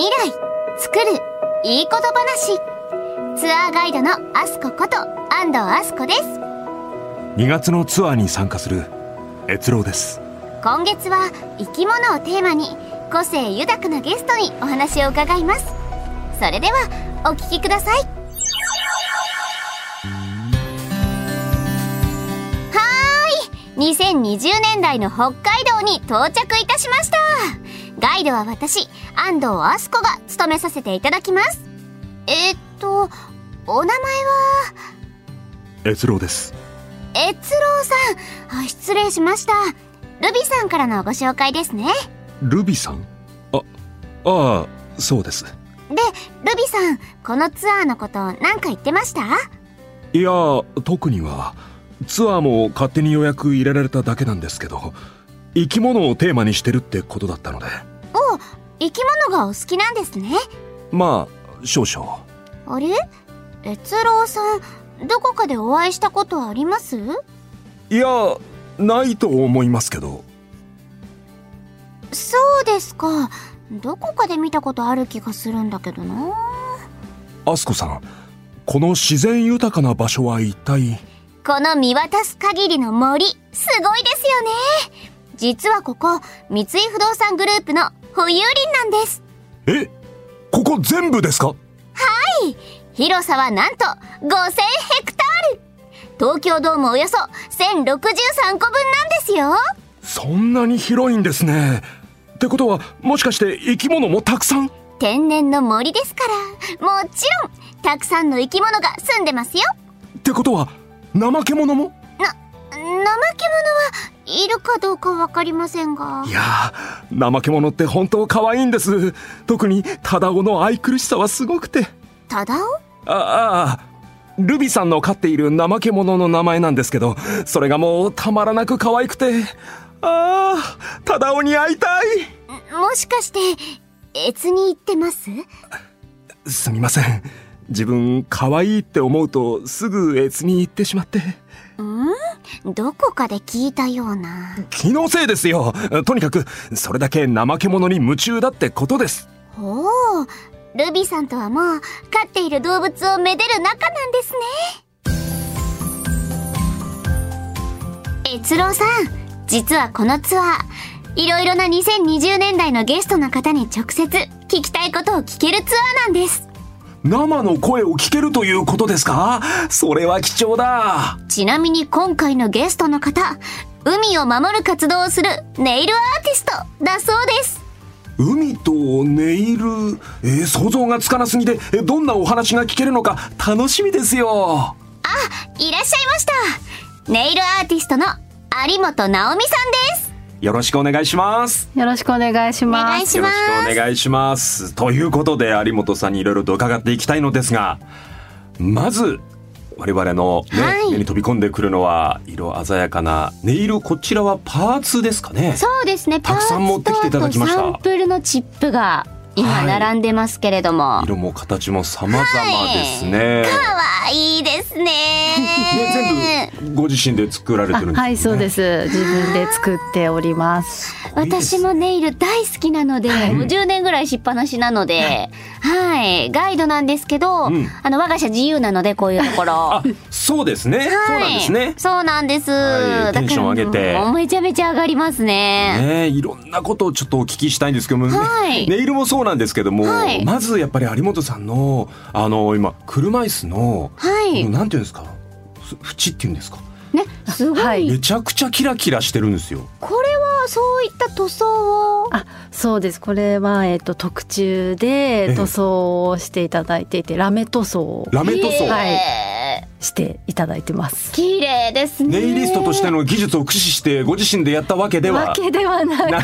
未来作るいいこと話。ツアーガイドのアスコこと安藤アスコです。2月のツアーに参加する越郎です。今月は生き物をテーマに個性豊かなゲストにお話を伺います。それではお聞きください。はーい。2020年代の北海道に到着いたしましたガイドは私安藤アスコが務めさせていただきます。えー、っとお名前は？越郎です。越郎さん。あ失礼しました。ルビさんからのご紹介ですね。ルビさん？あああそうです。でルビさんこのツアーのこと何か言ってました？いや特にはツアーも勝手に予約入れられただけなんですけど生き物をテーマにしてるってことだったので。お生き物がお好きなんですね。まあ少々。あれ？越郎さんどこかでお会いしたことあります？いやないと思いますけど。そうですか。どこかで見たことある気がするんだけどな。アスコさんこの自然豊かな場所は一体？この見渡す限りの森すごいですよね。実はここ三井不動産グループの保有林なんです。えここ全部ですか？はい。広さはなんと5000ヘクタール。東京ドームおよそ1063個分なんですよ。そんなに広いんですね。ってことはもしかして生き物もたくさん？天然の森ですから。もちろんたくさんの生き物が住んでますよ。ってことは怠け者も？な怠け者はいるかどうかわかりませんが。いやー怠け者って本当可愛いんです。特に忠雄の愛くるしさはすごくて。忠雄ああルビさんの飼っている怠け者の名前なんですけどそれがもうたまらなく可愛くて。ああ忠雄に会いたい。もしかして越に行ってます？すみません。自分可愛いって思うとすぐ越に行ってしまって。ん？どこかで聞いたような。気のせいですよ。とにかくそれだけ怠け者に夢中だってことです。おおルビさんとはもう飼っている動物をめでる仲なんですね。越郎さん実はこのツアーいろいろな2020年代のゲストの方に直接聞きたいことを聞けるツアーなんです生の声を聞けるということですか？それは貴重だ。ちなみに今回のゲストの方海を守る活動をするネイルアーティストだそうです。海とネイル、えー、想像がつかなすぎてどんなお話が聞けるのか楽しみですよ。あいらっしゃいました。ネイルアーティストの有本直美さんですよろしくお願いします。よろしくお願いします。よろしくお願いします。ということで有本さんにいろいろと伺っていきたいのですがまず我々の、ねはい。目に飛び込んでくるのは色鮮やかなネイルこちらはパーツですかね。そうですね。たくさん持ってきていただきました。サンプルのチップが今はい並んでますけれども、色も形も様々ですね、かわいいですね。ね全部ご自身で作られてるんですよね。はいそうです。自分で作っております。私もネイル大好きなので、もう10年ぐらいしっぱなしなので、はい、ガイドなんですけど、うん。あの、我が社自由なので、こういうところ。あそうですね、そうなんですね。そうなんです。はい。テンション上げて。めちゃめちゃ上がりますね。ねいろんなことをちょっとお聞きしたいんですけども、ねはい。ネイルもそうなんですけども、はい。まずやっぱり有本さんのあの今車椅子の、はい。なんていうんですか？ふ縁っていうんですか？ね、すごい。はい。めちゃくちゃキラキラしてるんですよ。これはそういった塗装を？あそうです。これは、えっと特注で塗装をしていただいていてラメ塗装。をラメ塗装、はいへしていただいてます。ー綺麗ですね。ネイリストとしての技術を駆使してご自身でやったわけではわけではない。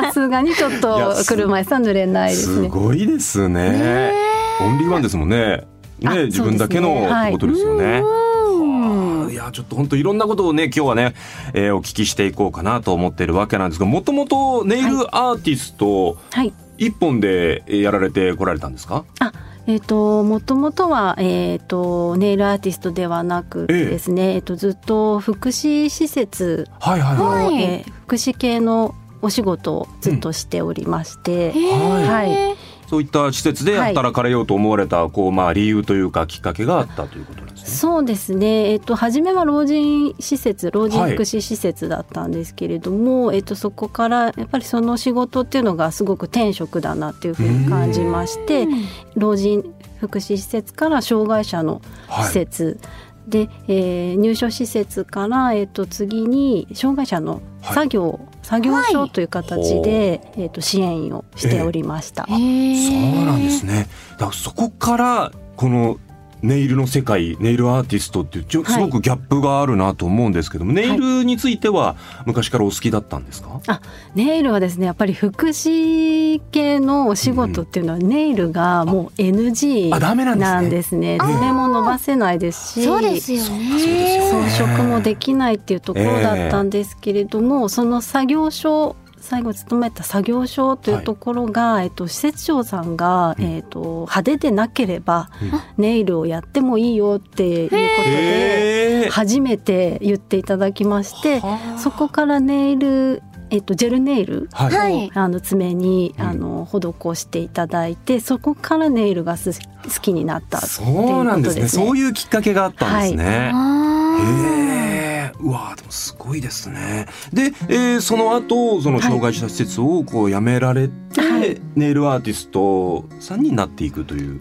さすがにちょっとす車椅子は濡れないですすねごいですね。オンリーワンですもんね。あね自分だけのことですよね。うん。いやちょっと本当いろんなことをね今日はね、えーお聞きしていこうかなと思ってるわけなんですがもともとネイルアーティストはい。一本でえーやられてこられたんですか？あえっ、ともともとはえっ、とネイルアーティストではなくてですね、えっ、とずっと福祉施設はいはいの、はい。はい。えー福祉系のお仕事をずっとしておりまして、はいはいそういった施設で働かれようと思われた、こうまあ理由というかきっかけがあったということなんですね。そうですね、えっと、初めは老人施設老人福祉施設だったんですけれども、えっと、そこからやっぱりその仕事っていうのがすごく天職だなっていうふうに感じまして老人福祉施設から障害者の施設、で、えー入所施設から、えっと、次に障害者の作業、作業所という形で、えっと、支援員をしておりました。そうなんですね。だからそこからこのネイルの世界ネイルアーティストっていうちょはい。すごくギャップがあるなと思うんですけども、ネイルについては昔からお好きだったんですか？ネイルはですねやっぱり福祉系のお仕事っていうのは、ネイルがもう NG あダメなんですね。なんですね。爪も伸ばせないですしそうですよね。装飾もできないっていうところだったんですけれども、その作業所最後勤めた作業所というところが、えっと、施設長さんが、うん。えっと、派手でなければ、うん。ネイルをやってもいいよっていうことで初めて言っていただきましてそこからネイル、えっと、ジェルネイルはい。はい。あの爪にうん。あの施していただいてそこからネイルがす好きになったっていうそうなんですね。ことですね。そういうきっかけがあったんですね。あへえ、うわでもすごいですね。で、えーその後その障害者施設をこう辞められて、はいネイルアーティストさんになっていくという。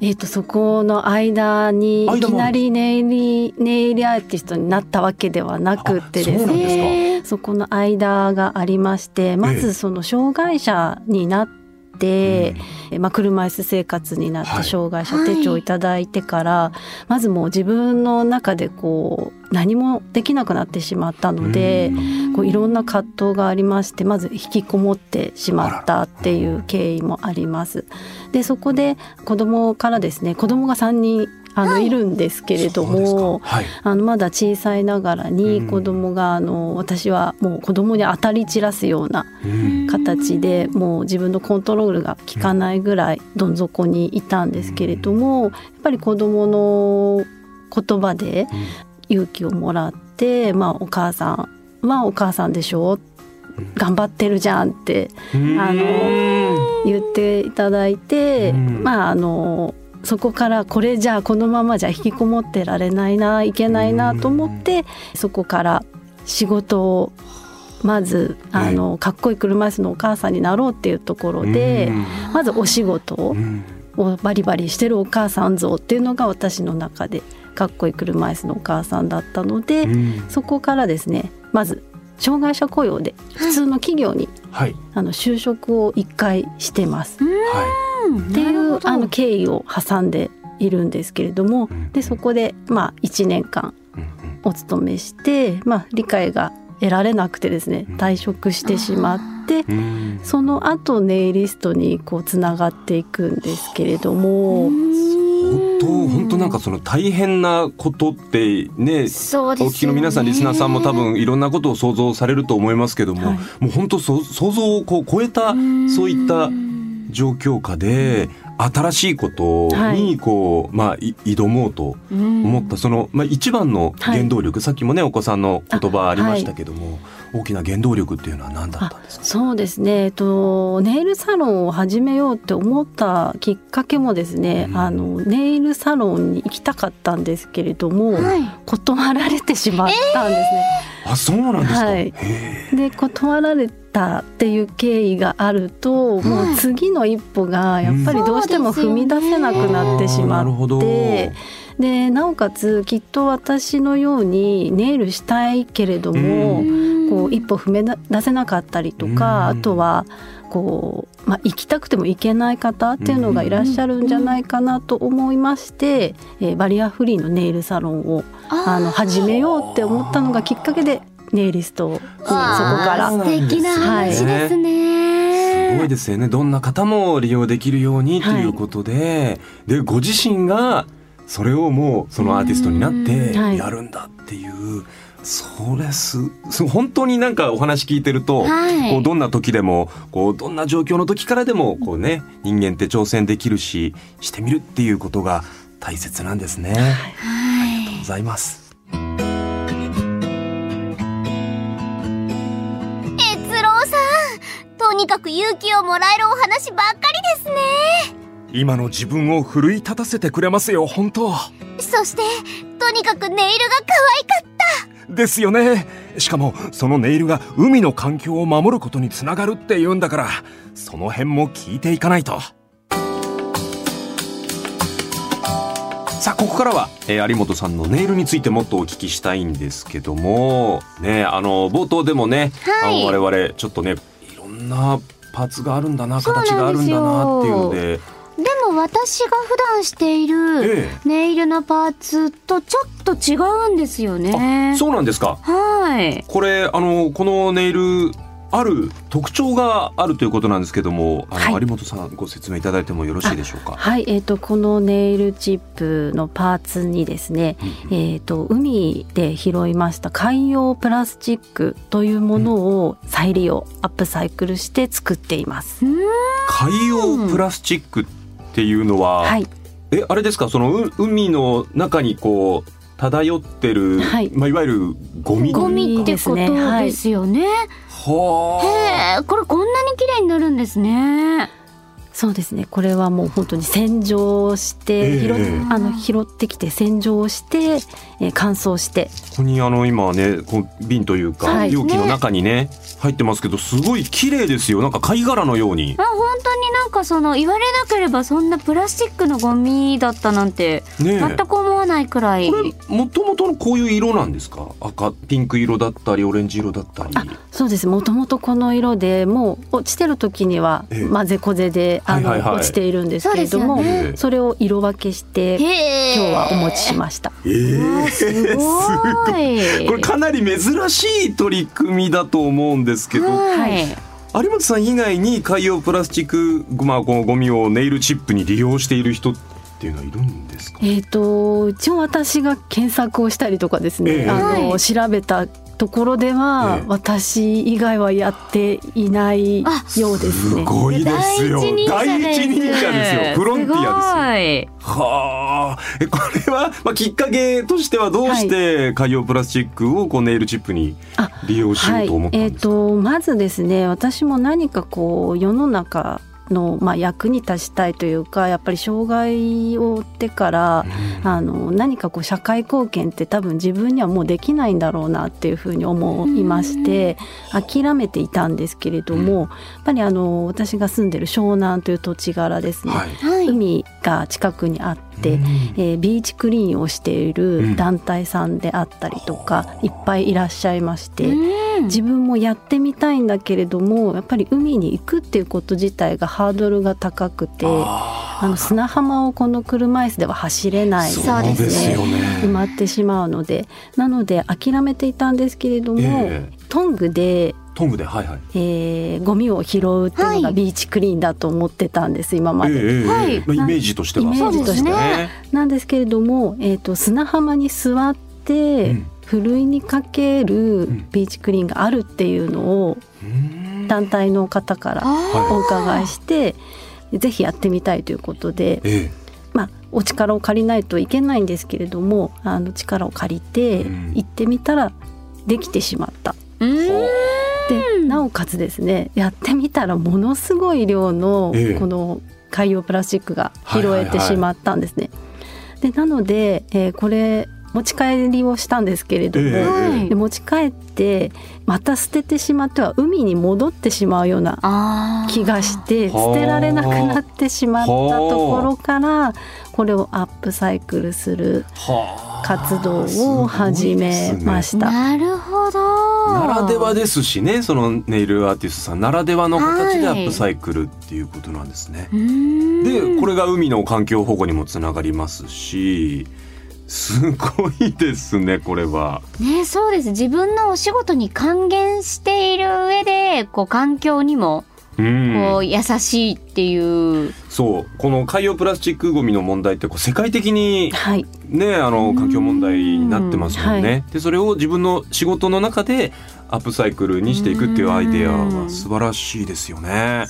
えっとそこの間にいきなりネイリネイルアーティストになったわけではなくてですねそこの間がありましてまええずその障害者になって、えまあ、車椅子生活になっはい。て障害者手帳をいただいてから、まずもう自分の中でこう何もできなくなってしまったので、こういろんな葛藤がありましてまず引きこもってしまったっていう経緯もあります。でそこで子供からですね子供が3人あの、い、るんですけれども。はい。あのまだ小さいながらにうん。子供があの私はもう子供に当たり散らすようなうん。形でもう自分のコントロールが効かないぐらいどん底にいたんですけれどもやっぱり子供の言葉で勇気をもらって、まあ、お母さんはお母さんでしょ頑張ってるじゃんってうん。あの言っていただいて、うん。まああのそこからこれじゃあこのままじゃ引きこもってられないないけないなと思ってそこから仕事をまずあのかっこいい車椅子のお母さんになろうっていうところでまずお仕事をバリバリしてるお母さん像っていうのが私の中でかっこいい車椅子のお母さんだったので、うん。そこからですねまず障害者雇用で普通の企業にはい。あの就職を一回してます。はっていうあの経緯を挟んでいるんですけれどもうん。でそこでまあ1年間お勤めして、まあ、理解が得られなくてですねうん。退職してしまってその後ネイリストにこうつながっていくんですけれども。本当本当なんかその大変なことってねそうですよね。お聞きの皆さんリスナーさんも多分いろんなことを想像されると思いますけども、はい。もう本当そ想像をこう超えたそういった状況下で新しいことにこう、まあい挑もうと思ったその、まあ、一番の原動力、さっきもねお子さんの言葉ありましたけども、大きな原動力っていうのは何だったんですか？そうですね、えっと、ネイルサロンを始めようって思ったきっかけもですね、うん。あのネイルサロンに行きたかったんですけれども、はい。断られてしまったんですね。あそうなんですか、はい。で断られたっていう経緯があると、もう次の一歩がやっぱりどうしても踏み出せなくなってしまって。でなおかつきっと私のようにネイルしたいけれども、こう一歩踏み出せなかったりとか、うん。あとはこう、まあ、行きたくても行けない方っていうのがいらっしゃるんじゃないかなと思いまして、えーバリアフリーのネイルサロンをあの始めようって思ったのがきっかけでネイリスト。をそこから。素敵な話ですね。すごいですよね。どんな方も利用できるようにということで、でご自身がそれをもうそのアーティストになってはい。やるんだっていう、それすす本当になんかお話聞いてると、はい。こうどんな時でもこうどんな状況の時からでもこうね人間って挑戦できるししてみるっていうことが大切なんですね。ありがとうございます。にかく勇気をもらえるお話ばっかりですね。今の自分を奮い立たせてくれますよ本当。そしてとにかくネイルが可愛かった。ですよね。しかもそのネイルが海の環境を守ることにつながるって言うんだからその辺も聞いていかないと。さあここからは、えー有本さんのネイルについてもっとお聞きしたいんですけどもねあの冒頭でもね、はい。あの我々ちょっとねんなパーツがあるんだな形があるんだなっていうので。でも私が普段しているえネイルのパーツとちょっと違うんですよね。そうなんですか。はい。これあのこのネイルある特徴があるということなんですけどもあの、はい。有本さんご説明いただいてもよろしいでしょうか？はい、えー、とこのネイルチップのパーツにですね、えー、と海で拾いました海洋プラスチックというものを再利用、アップサイクルして作っています。海洋プラスチックっていうのは、はい、えあれですか？そのう海の中にこう漂ってる、はい。まあ、いわゆるゴミ？ゴミってことですよね。はへえこれこんなに綺麗になるんですね。そうですね。これはもう本当に洗浄して、ええ。拾っあの拾ってきて洗浄して、えー乾燥して。ここにあの今ねこう瓶というか、はい。容器の中にね入ってますけどすごい綺麗ですよ。なんか貝殻のように。あ本当になんかその言われなければそんなプラスチックのゴミだったなんて全く思わないくらい、これもともとのこういう色なんですか？赤ピンク色だったりオレンジ色だったり。あそうです。もともとこの色でもう落ちてる時にはええ。混ぜこぜであの、はいはいはい。落ちているんですけれどもそね。それを色分けして今日はお持ちしました。えーすごい。これかなり珍しい取り組みだと思うんですけど、はい。有本さん以外に海洋プラスチック、まあ、このゴミをネイルチップに利用している人っていうのはいるんですか？えー、と一応私が検索をしたりとかですね、ええ。あのはい。調べたところでは、ええ。私以外はやっていないようですね。ごいですよ。第一人者です。よ。フロンティアですよ。すはあ。えこれは、まあ、きっかけとしてはどうして海洋プラスチックをこうネイルチップにあ利用しようと思ったんえー、ですか、とまずですね私も何かこう世の中の、まあ、役に立ちたいというかやっぱり障害を負ってから、あの何かこう社会貢献って多分自分にはもうできないんだろうなっていうふうに思いまして諦めていたんですけれども、やっぱりあの私が住んでる湘南という土地柄ですね、はい。はい。海が近くにあって、うん。えービーチクリーンをしていうん。る団体さんであったりとか、いっぱいいらっしゃいまして。うん。自分もやってみたいんだけれどもやっぱり海に行くっていうこと自体がハードルが高くてあの砂浜をこの車椅子では走れないそうですね。埋まってしまうので。なので諦めていたんですけれども、ええ。トングで、トングではいはい。えーゴミを拾うっていうのはい。がビーチクリーンだと思ってたんです今まで。ええええはい。まあ、イメージとしては。イメージとして。はね。なんですけれども、えー、と砂浜に座って、うんふるいにかけるん。ビーチクリーンがあるっていうのをうん。団体の方からあお伺いして、ぜひやってみたいということで、えまあ、お力を借りないといけないんですけれどもあの力を借りてうん。行ってみたらできてしまった。うん。でなおかつですねやってみたらものすごい量のええ。この海洋プラスチックが拾えてしまったんですね。でなので、えーこれ持ち帰りをしたんですけれども、ええはいで持ち帰ってまた捨ててしまっては海に戻ってしまうような気がしてはあ捨てられなくなってしまったところからこれをアップサイクルするはあ。活動を始めました。なるほど。ならではですしねそのネイルアーティストさんならではの形でアはい。ップサイクルっていうことなんですね。うん。でこれが海の環境保護にもつながりますしすごいですねこれは。ねそうです自分のお仕事に還元している上でこう環境にもこう優しいっていう、そう。この海洋プラスチックごみの問題ってこう世界的にはい、ねあの環境問題になってますもんね。はでそれを自分の仕事の中でアップサイクルにしていくっていうアイデアは素晴らしいですよね。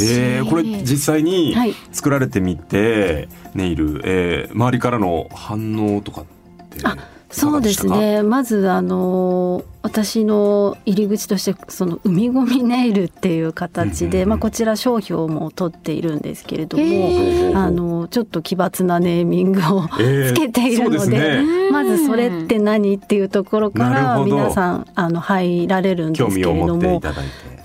えー、これ実際にはい。作られてみて、ネイル、えー、周りからの反応とかって？あそうですね。まずあの私の入り口としてその海ごみネイルっていう形で、まあ、こちら商標も取っているんですけれども、あのちょっと奇抜なネーミングをつけているので,、まずそれって何っていうところから皆さんあの入られるんですけれども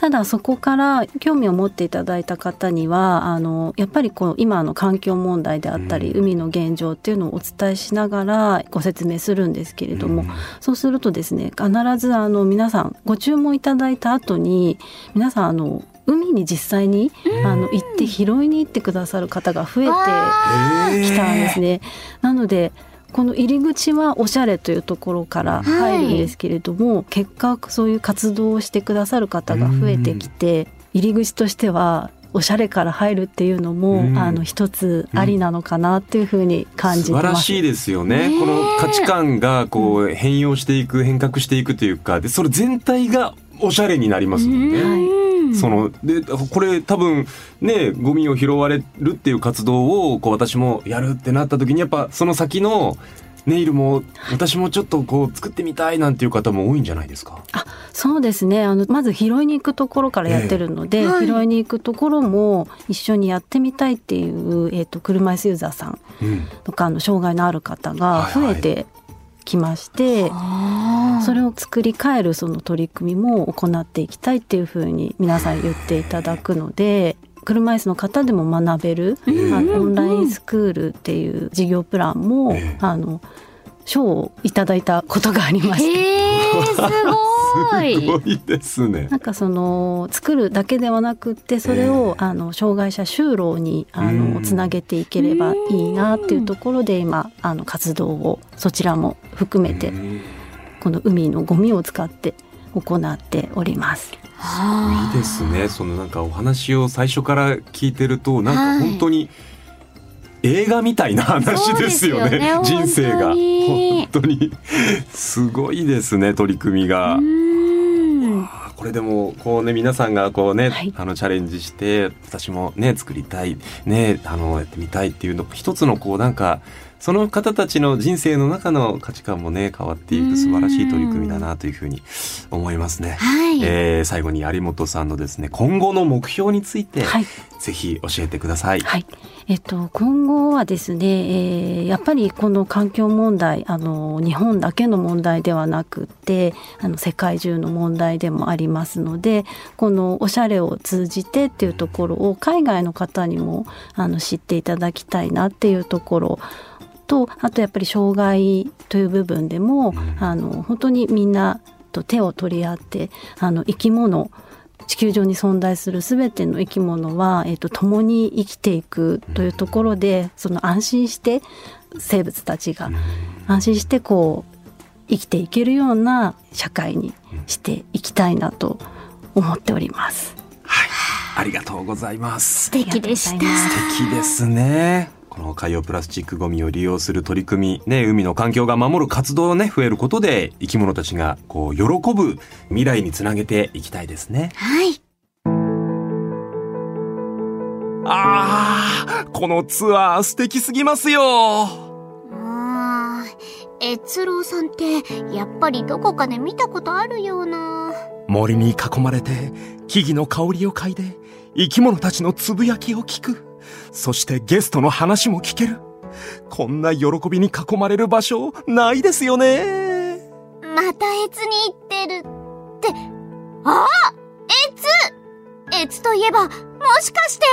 ただそこから興味を持っていただいた方にはあのやっぱりこう今の環境問題であったり、海の現状っていうのをお伝えしながらご説明するんですけれども、そうするとですね必ずあの皆さんご注文いただいた後に皆さんあの海に実際に、あの行って拾いに行ってくださる方が増えてきたんですね。なのでこの入り口はおしゃれというところから入るんですけれども、はい、結果そういう活動をしてくださる方が増えてきて入り口としてはおしゃれから入るっていうのも、うん、あの一つありなのかなっていうふうに感じてます、素晴らしいですよね。この価値観がこう変容していく変革していくというかでそれ全体がおしゃれになりますもん。ね。はいそのでこれ多分ねゴミを拾われるっていう活動をこう私もやるってなった時にやっぱその先のネイルも私もちょっとこう作ってみたいなんていう方も多いんじゃないですか？あ、そうですね。あのまず拾いに行くところからやってるので、えー拾いに行くところも一緒にやってみたいっていうえっ、ー、と車椅子ユーザーさんとか、うん、の障害のある方が増えてきまして、それを作り変えるその取り組みも行っていきたいっていうふうに皆さん言っていただくので。車椅子の方でも学べる、あのオンラインスクールっていう事業プランも、あの賞をいただいたことがありまして。すごい。すごいですね。なんかその作るだけではなくてそれを、あの障害者就労にあのつなげていければいいなっていうところで今あの活動をそちらも含めてこの海のゴミを使って行っております。いいですね。そのなんかお話を最初から聞いてるとなんか本当に、はい映画みたいな話ですよね、ね、人生が。本当に。すごいですね取り組みが。これでもこうね皆さんがこうね、はい、あのチャレンジして私もね作りたいねあのやってみたいっていうの一つのこうなんかその方たちの人生の中の価値観もね変わっていく素晴らしい取り組みだなというふうに思いますね。はい、えー、最後に有本さんのですね今後の目標について、はい、ぜひ教えてください。はい、えっと今後はですね、えー、やっぱりこの環境問題あの日本だけの問題ではなくてあの世界中の問題でもありますのでこのおしゃれを通じてっていうところを海外の方にもあの知っていただきたいなっていうところとあとやっぱり障害という部分でも、あの本当にみんなと手を取り合ってあの生き物地球上に存在する全ての生き物は、えーと、共に生きていくというところでその安心して生物たちが安心してこう生きていけるような社会にしていきたいなと思っております。はい、ありがとうございます。素敵でした。素敵ですね。この海洋プラスチックごみを利用する取り組み、ね、海の環境が守る活動をね、増えることで、生き物たちが、こう、喜ぶ未来につなげていきたいですね。はい。ああ、このツアー素敵すぎますよ。ああ、越郎さんって、やっぱりどこかで見たことあるような。森に囲まれて、木々の香りを嗅いで、生き物たちのつぶやきを聞く。そしてゲストの話も聞ける。こんな喜びに囲まれる場所ないですよね。また越に行ってるって、あ越？越といえば、もしかして、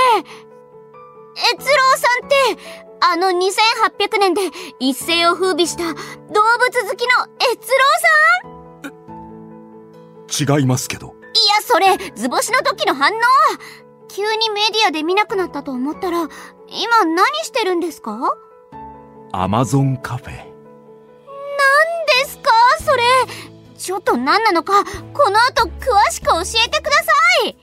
越郎さんって、あの2800年で一世を風靡した動物好きの越郎さん？違いますけど。いや、それ、図星の時の反応急にメディアで見なくなったと思ったら、今何してるんですか？アマゾンカフェ。何ですか？それ。ちょっと何なのか、この後詳しく教えてください